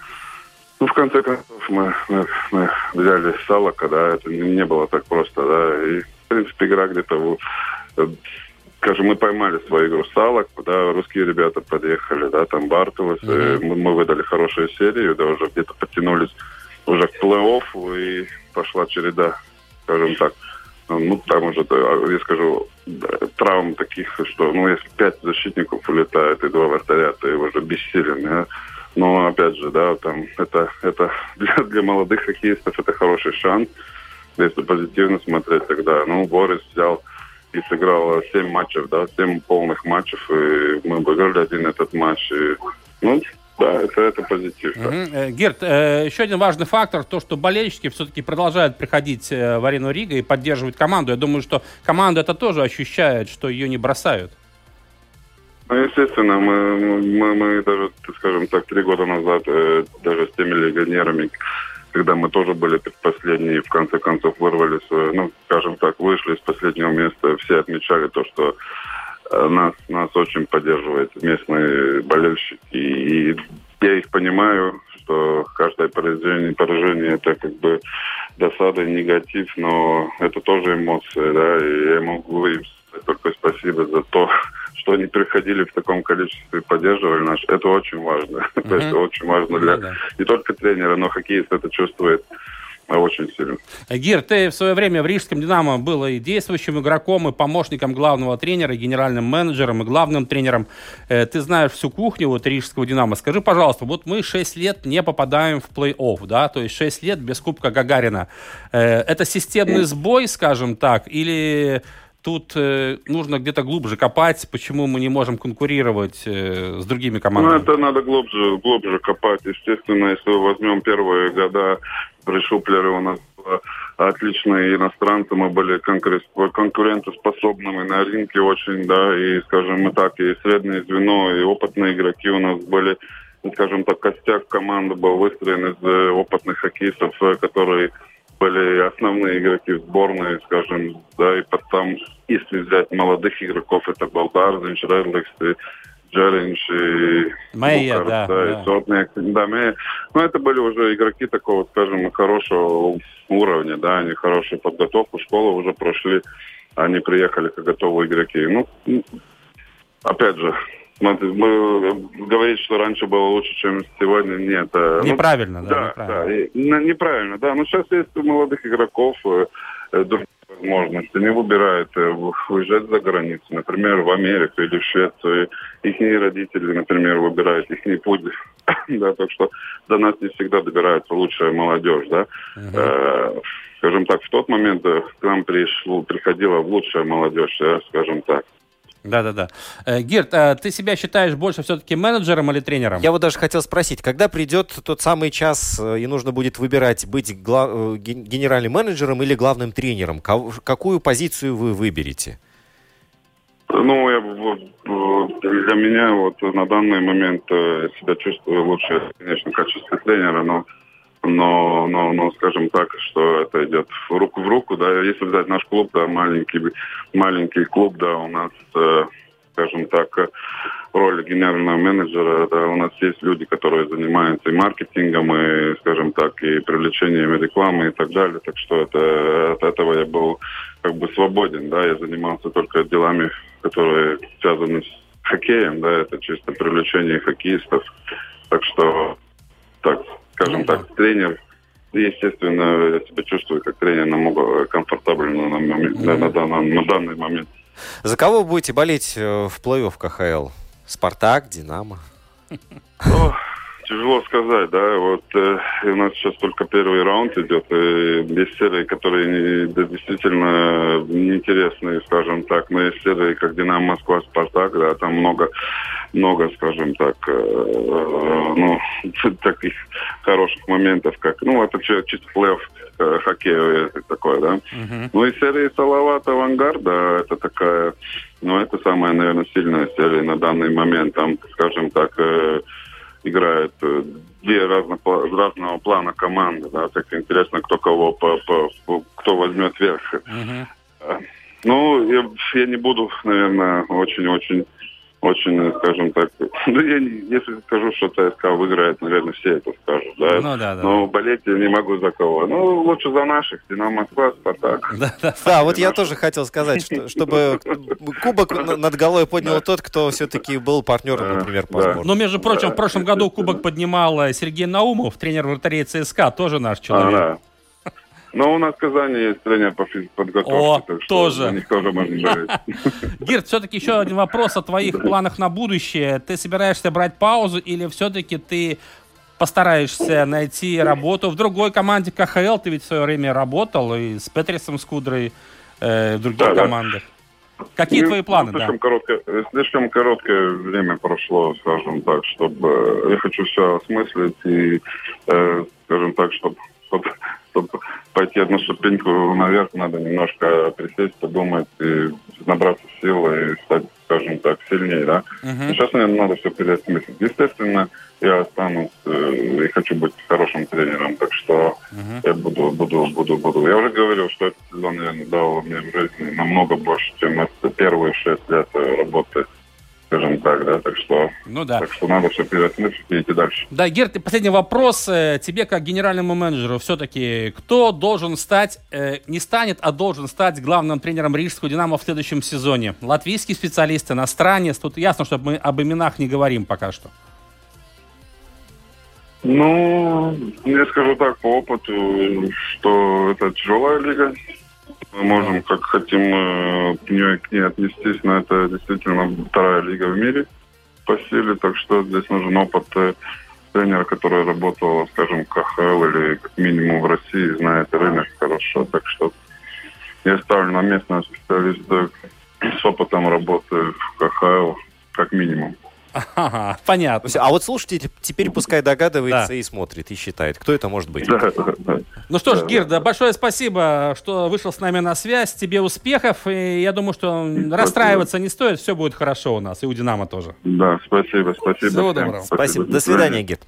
Ну, в конце концов, мы, мы, мы взяли Салака, да, это не, было так просто, да, и, в принципе, игра где-то, скажем, мы поймали свою игру Салок, да, русские ребята подъехали, да, там Бартовас, mm-hmm. мы, мы выдали хорошую серию, да, уже где-то подтянулись уже к плей-оффу, и пошла череда, скажем так, ну, там уже, я скажу, травм таких, что, ну, если пять защитников улетает и два вратаря, то уже бессилен, да? Но, опять же, да, там, это, это для, для молодых хоккеистов это хороший шанс. Если позитивно смотреть, тогда, ну, Борис взял и сыграл 7 матчев, да, 7 полных матчев, и мы выиграли один этот матч. И, ну, да, это, это позитив. Да. Угу. Герт, э, еще один важный фактор, то, что болельщики все-таки продолжают приходить э, в арену Рига и поддерживать команду. Я думаю, что команда это тоже ощущает, что ее не бросают. Ну, естественно, мы, мы, мы даже, скажем так, три года назад, э, даже с теми легионерами, когда мы тоже были предпоследние, в конце концов вырвались, ну, скажем так, вышли с последнего места, все отмечали то, что Э, нас, нас очень поддерживают местные болельщики. И я их понимаю, что каждое поражение, поражение это как бы досада негатив, но это тоже эмоции, да, и я могу им только спасибо за то, что они приходили в таком количестве поддерживали нас. Это очень важно. Mm-hmm. это очень важно для mm-hmm. не только тренера, но хоккеист это чувствует очень сильно. Гир, ты в свое время в Рижском «Динамо» был и действующим игроком, и помощником главного тренера, и генеральным менеджером, и главным тренером. Э, ты знаешь всю кухню вот Рижского «Динамо». Скажи, пожалуйста, вот мы 6 лет не попадаем в плей-офф, да, то есть 6 лет без Кубка Гагарина. Э, это системный сбой, скажем так, или тут э, нужно где-то глубже копать, почему мы не можем конкурировать э, с другими командами? Ну, это надо глубже, глубже копать. Естественно, если возьмем первые года при Шуплере у нас отличные иностранцы, мы были конкурентоспособными на рынке очень, да, и, скажем, так, и среднее звено, и опытные игроки у нас были, скажем так, костяк команды был выстроен из э, опытных хоккеистов, э, которые были основные игроки сборной, скажем, да, и потом, если взять молодых игроков, это Балдарзинч, Редликс, Джеринч и Майя, Букар, да, да, и Сотник, да, Майя. Но это были уже игроки такого, скажем, хорошего уровня, да, они хорошую подготовку, школу уже прошли, они приехали как готовые игроки. Ну, опять же, мы говорить, что раньше было лучше, чем сегодня, нет. Э, ну, неправильно, ну, да, да, неправильно. да, неправильно, да. Но сейчас есть у молодых игроков э, э, возможности. Они выбирают уезжать за границу, например, в Америку или в Швецию. Их родители, например, выбирают их путь. да, так что до нас не всегда добирается лучшая молодежь, да. Uh-huh. скажем так, в тот момент к нам пришло, приходила лучшая молодежь, скажем так. Да-да-да. Э, Гирт, а ты себя считаешь больше все-таки менеджером или тренером? Я вот даже хотел спросить, когда придет тот самый час, э, и нужно будет выбирать, быть гла- генеральным менеджером или главным тренером, какую позицию вы выберете? Ну, я, для меня вот на данный момент я себя чувствую лучше, конечно, в качестве тренера, но но, но, но, скажем так, что это идет руку в руку, да, если взять наш клуб, да, маленький, маленький клуб, да, у нас, э, скажем так, роль генерального менеджера, да, у нас есть люди, которые занимаются и маркетингом, и, скажем так, и привлечением рекламы и так далее, так что это, от этого я был как бы свободен, да, я занимался только делами, которые связаны с хоккеем, да, это чисто привлечение хоккеистов, так что так, скажем так, тренер. естественно, я себя чувствую как тренер намного комфортабельно на, mm-hmm. на, данный, на данный момент. За кого вы будете болеть э, в плей-офф КХЛ? Спартак, Динамо? Тяжело сказать, да. Вот э, у нас сейчас только первый раунд идет. И есть серии, которые не, да, действительно неинтересные, скажем так. Но есть серии, как Динамо, Москва, Спартак, да, там много много, скажем так, э, э, ну, таких хороших моментов, как, ну, это чисто плей-офф э, хоккея такое, да. Uh-huh. Ну и серия Салават Авангард, да, это такая, ну, это самая, наверное, сильная серия на данный момент. Там, скажем так, э, играют э, две разно, разного плана команды, да, так интересно, кто кого, по, по, кто возьмет верх. Uh-huh. Ну, я, я не буду, наверное, очень-очень очень, скажем так, ну, я, не- если скажу, что ЦСКА выиграет, наверное, все это скажут, да? Ну, да, да. Но болеть я не могу за кого. Ну, лучше за наших, Динамо Москва, Спартак. Да, вот я тоже хотел сказать, что, чтобы кубок на- над головой поднял тот, кто все-таки был партнером, например, по сборной. Но, между прочим, в прошлом году кубок поднимал э, Сергей Наумов, тренер вратарей ЦСКА, тоже наш человек. Да. Но у нас в Казани есть тренер по физподготовке, О, так что тоже. за них тоже можно болеть. Гирт, все-таки еще один вопрос о твоих планах на будущее. Ты собираешься брать паузу или все-таки ты постараешься найти работу в другой команде КХЛ? Ты ведь в свое время работал и с Петрисом Скудрой э, в других Да, да. командах. Какие Ну, твои планы? Да? Слишком, короткое, э, слишком короткое время прошло, скажем так, чтобы э, я хочу все осмыслить и, э, скажем так, чтобы пойти одну ступеньку наверх, надо немножко присесть, подумать и набраться сил и стать, скажем так, сильнее, да. Мгм. Сейчас мне надо все переосмыслить. Естественно, я останусь э, и хочу быть хорошим тренером, так что я буду, буду, буду, буду. Я уже говорил, что этот сезон, наверное, дал мне в жизни намного больше, чем это первые шесть лет э, работы, скажем так, да, так что, Ну да. так что надо все переосмыслить и идти дальше. Да, Герт, последний вопрос э, тебе как генеральному менеджеру. Все-таки кто должен стать, э, не станет, а должен стать главным тренером Рижского Динамо в следующем сезоне? Латвийский специалист, иностранец? Тут ясно, что мы об именах не говорим пока что. Ну, я скажу так по опыту, что это тяжелая лига. Мы можем, как хотим, э, к ней, к ней отнестись, но это действительно вторая лига в мире по силе, так что здесь нужен опыт э, тренера, который работал, скажем, в КХЛ или как минимум в России, знает рынок хорошо, так что я ставлю на местного специалиста с опытом работы в КХЛ как минимум. Ага, понятно. А вот слушайте, теперь пускай догадывается и смотрит, и считает, кто это может быть. Ну что ж, Гир, да, большое спасибо, что вышел с нами на связь. Тебе успехов. И я думаю, что расстраиваться не стоит. Все будет хорошо у нас. И у Динамо тоже. Да, спасибо, спасибо. Всего доброго. Спасибо. До свидания, Герт.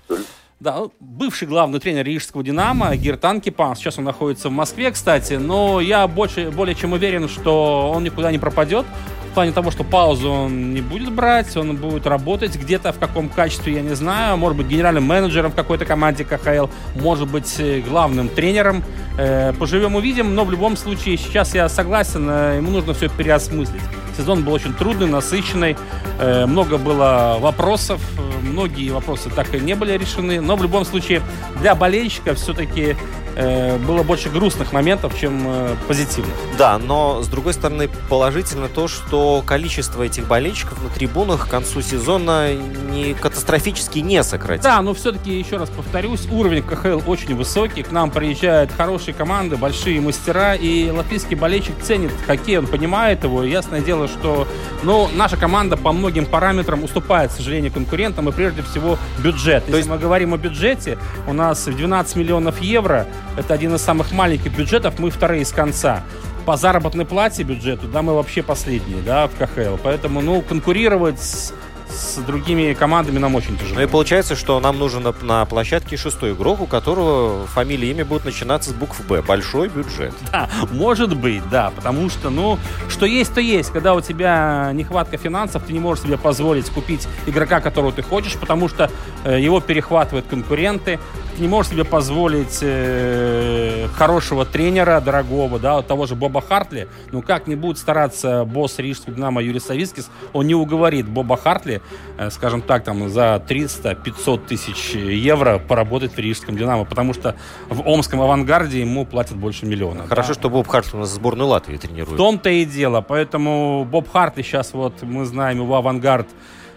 Да, бывший главный тренер Рижского «Динамо» Гирт Анкипан. Сейчас он находится в Москве, кстати. Но я больше, более чем уверен, что он никуда не пропадет. Плане того, что паузу он не будет брать, он будет работать где-то в каком качестве, я не знаю. Может быть, генеральным менеджером в какой-то команде КХЛ, может быть, э, главным тренером. Э, Поживем, увидим. Но в любом случае, сейчас я согласен, э, ему нужно все переосмыслить. Сезон был очень трудный, насыщенный. Э, Много было вопросов. Многие вопросы так и не были решены. Но в любом случае, для болельщиков все-таки э, было больше грустных моментов, чем э, позитивных. Да, но с другой стороны положительно то, что количество этих болельщиков на трибунах к концу сезона не катастрофически не сократилось. Да, но все-таки, еще раз повторюсь, уровень КХЛ очень высокий. К нам приезжают хорошие команды, большие мастера, и латвийский болельщик ценит хоккей, он понимает его. И ясное дело, что ну, наша команда по многим параметрам уступает, к сожалению, конкурентам, и прежде всего бюджет. Если мы говорим о бюджете, у нас 12 миллионов евро, это один из самых маленьких бюджетов, мы вторые с конца. По заработной плате бюджету, да, мы вообще последние, да, в КХЛ. Поэтому, ну, конкурировать с, с другими командами нам очень тяжело. Ну и получается, что нам нужен на, на площадке шестой игрок, у которого фамилия и имя будут начинаться с букв «Б». Большой бюджет. Да, может быть, да, потому что, ну, что есть, то есть. Когда у тебя нехватка финансов, ты не можешь себе позволить купить игрока, которого ты хочешь, потому что э, его перехватывают конкуренты. Ты не можешь себе позволить э, хорошего тренера, дорогого, да, вот того же Боба Хартли. Ну, как не будет стараться босс Рижского Динамо Юрий Савицкис, он не уговорит Боба Хартли, э, скажем так, там, за 300-500 тысяч евро поработать в Рижском Динамо, потому что в Омском авангарде ему платят больше миллиона. Хорошо, что Боб Харт у нас сборную Латвии В тренирует. том-то и дело. Поэтому Боб Хартли сейчас, вот мы знаем, его авангард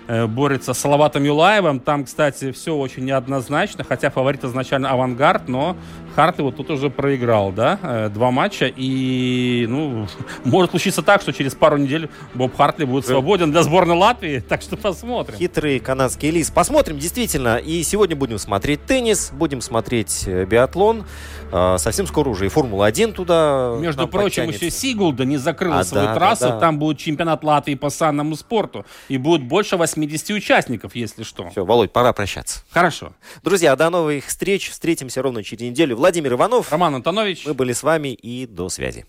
э, борется с Салаватом Юлаевым. Там, кстати, все очень неоднозначно, хотя фаворит изначально авангард, но Хартли вот тут уже проиграл, да, э, два матча. И, ну, может случиться так, что через пару недель Боб Хартли будет свободен для сборной Латвии, так что посмотрим. Хитрый канадский лис. Посмотрим, действительно. И сегодня будем смотреть теннис, будем смотреть э, биатлон. Совсем скоро уже и Формула-1 туда Между прочим, еще Сигулда не закрыла А, свою да, да, трассу. да. Там будет чемпионат Латвии по санному спорту. И будет больше 80 участников, если что. Все, Володь, пора прощаться. Хорошо. Друзья, до новых встреч. Встретимся ровно через неделю. Владимир Иванов. Роман Антонович. Мы были с вами и до связи.